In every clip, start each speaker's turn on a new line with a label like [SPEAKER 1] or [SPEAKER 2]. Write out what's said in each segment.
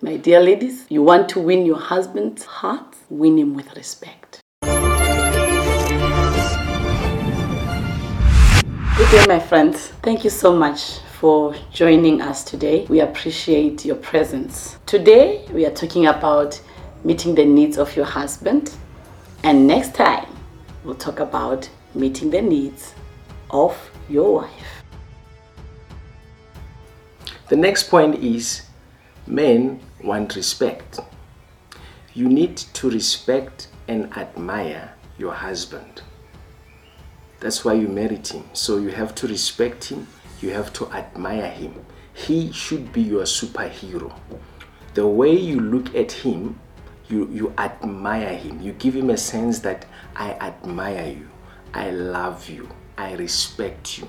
[SPEAKER 1] My dear ladies, you want to win your husband's heart? Win him with respect. Good day, my friends. Thank you so much for joining us today. We appreciate your presence. Today, we are talking about meeting the needs of your husband, and next time, we'll talk about meeting the needs of your wife.
[SPEAKER 2] The next point is men want respect. You need to respect and admire your husband. That's why you married him. So you have to respect him, you have to admire him. He should be your superhero. The way you look at him, you, you admire him. You give him a sense that I admire you, I love you, I respect you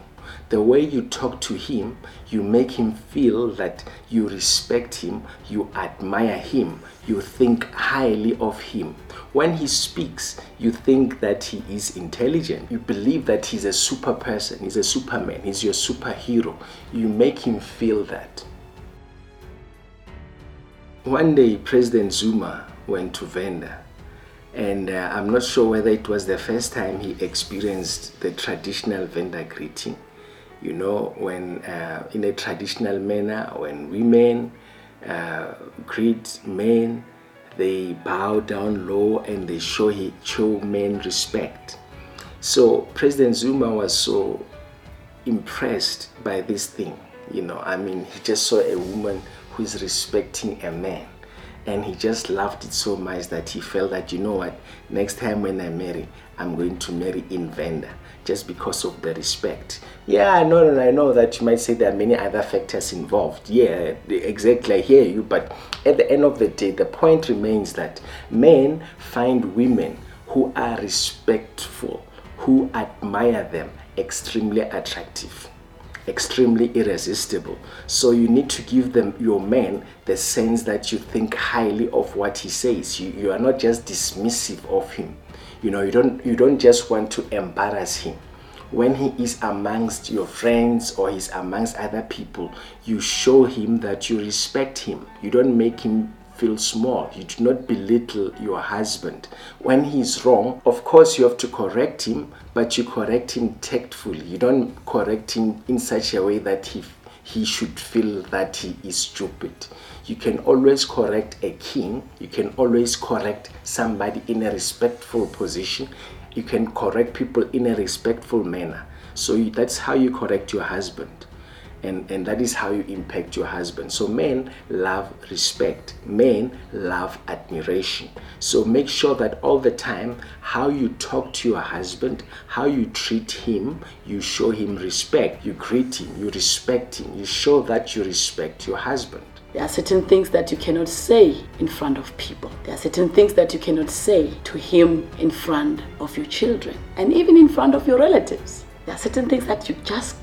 [SPEAKER 2] the way you talk to him, you make him feel that you respect him, you admire him, you think highly of him. When he speaks, you think that he is intelligent. You believe that he's a super person, he's a superman, he's your superhero. You make him feel that. One day, President Zuma went to Venda and uh, I'm not sure whether it was the first time he experienced the traditional Venda greeting you know, when uh, in a traditional manner, when women uh, greet men, they bow down low and they show, he, show men respect. So President Zuma was so impressed by this thing. You know, I mean, he just saw a woman who is respecting a man and he just loved it so much that he felt that you know what? Next time when i marry i'm going to marry in Venda just because of the respect. Yeah i know and i know that you might say there are many other factors involved. Yeah exactly i hear you but at the end of the day the point remains that men find women who are respectful who admire them extremely attractive extremely irresistible. So you need to give them your man the sense that you think highly of what he says. You, you are not just dismissive of him. You know, you don't you don't just want to embarrass him. When he is amongst your friends or he's amongst other people, you show him that you respect him. You don't make him feel small. You do not belittle your husband. When he's wrong, of course, you have to correct him, but you correct him tactfully. You don't correct him in such a way that he he should feel that he is stupid. You can always correct a king, you can always correct somebody in a respectful position, you can correct people in a respectful manner. So that's how you correct your husband and, and that is how you impact your husband. So men love respect, men love admiration. So make sure that all the time how you talk to your husband, how you treat him, you show him respect, you greet him, you respect him, you show that you respect your husband.
[SPEAKER 1] There are certain things that you cannot say in front of people. There are certain things that you cannot say to him in front of your children and even in front of your relatives. There are certain things that you just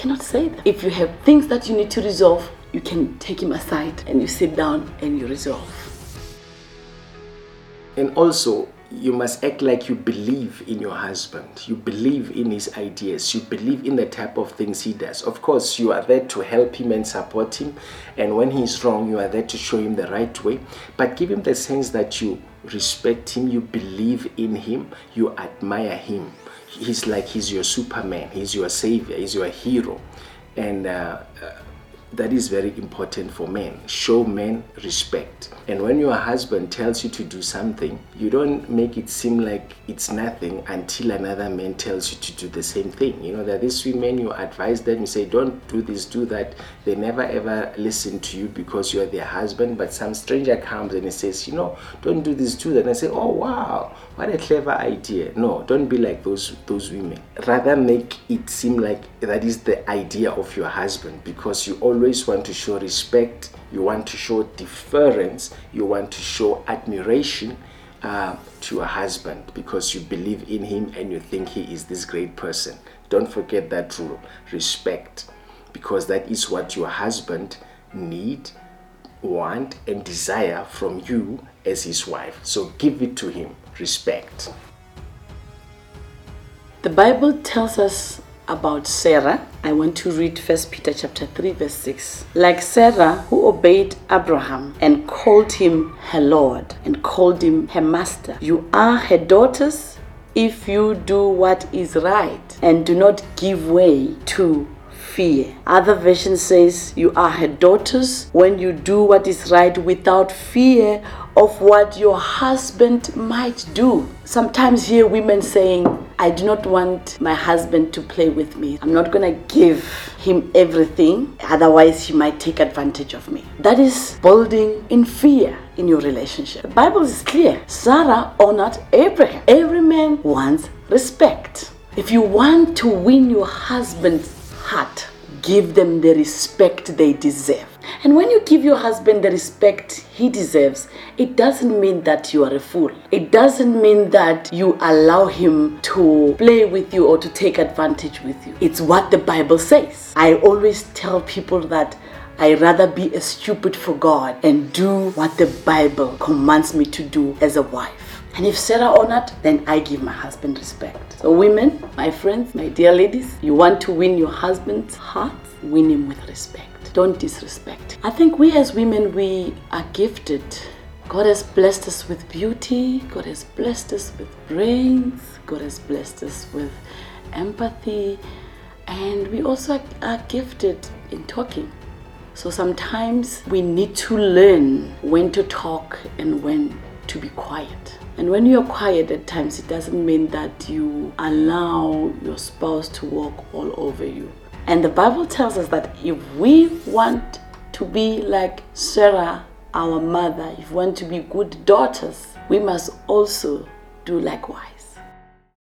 [SPEAKER 1] cannot say that. If you have things that you need to resolve, you can take him aside and you sit down and you resolve.
[SPEAKER 2] And also, you must act like you believe in your husband. You believe in his ideas. You believe in the type of things he does. Of course, you are there to help him and support him. And when he's wrong, you are there to show him the right way. But give him the sense that you respect him, you believe in him, you admire him he's like he's your superman he's your savior he's your hero. And uh, uh, that is very important for men. Show men respect. And when your husband tells you to do something, you don't make it seem like it's nothing until another man tells you to do the same thing. You know, are these women, you advise them, you say, don't do this, do that. They never ever listen to you because you're their husband, but some stranger comes and he says, you know, don't do this, do that. And I say, oh, wow, what a clever idea. No, don't be like those, those women. Rather make it seem like that is the idea of your husband because you always always want to show respect, you want to show deference, you want to show admiration uh, to your husband because you believe in him and you think he is this great person. Don't forget that rule respect because that is what your husband need want and desire from you as his wife so give it to him respect
[SPEAKER 1] the bible tells us about Sarah, I want to read 1 Peter chapter 3 verse 6. Like Sarah who obeyed Abraham and called him her Lord and called him her master, you are her daughters if you do what is right and do not give way to fear. Other version says you are her daughters when you do what is right without fear of what your husband might do. Sometimes hear women saying, I do not want my husband to play with me. I'm not going to give him everything, otherwise, he might take advantage of me. That is building in fear in your relationship. The Bible is clear. Sarah honored Abraham. Every man wants respect. If you want to win your husband's heart, give them the respect they deserve. And when you give your husband the respect he deserves, it doesn't mean that you are a fool. It doesn't mean that you allow him to play with you or to take advantage with you. It's what the Bible says. I always tell people that I rather be a stupid for God and do what the Bible commands me to do as a wife. And if Sarah honored, then I give my husband respect. So, women, my friends, my dear ladies, you want to win your husband's heart, win him with respect. Don't disrespect. I think we as women, we are gifted. God has blessed us with beauty. God has blessed us with brains. God has blessed us with empathy. And we also are gifted in talking. So sometimes we need to learn when to talk and when to be quiet. And when you're quiet at times, it doesn't mean that you allow your spouse to walk all over you. And the Bible tells us that if we want to be like Sarah, our mother, if we want to be good daughters, we must also do likewise.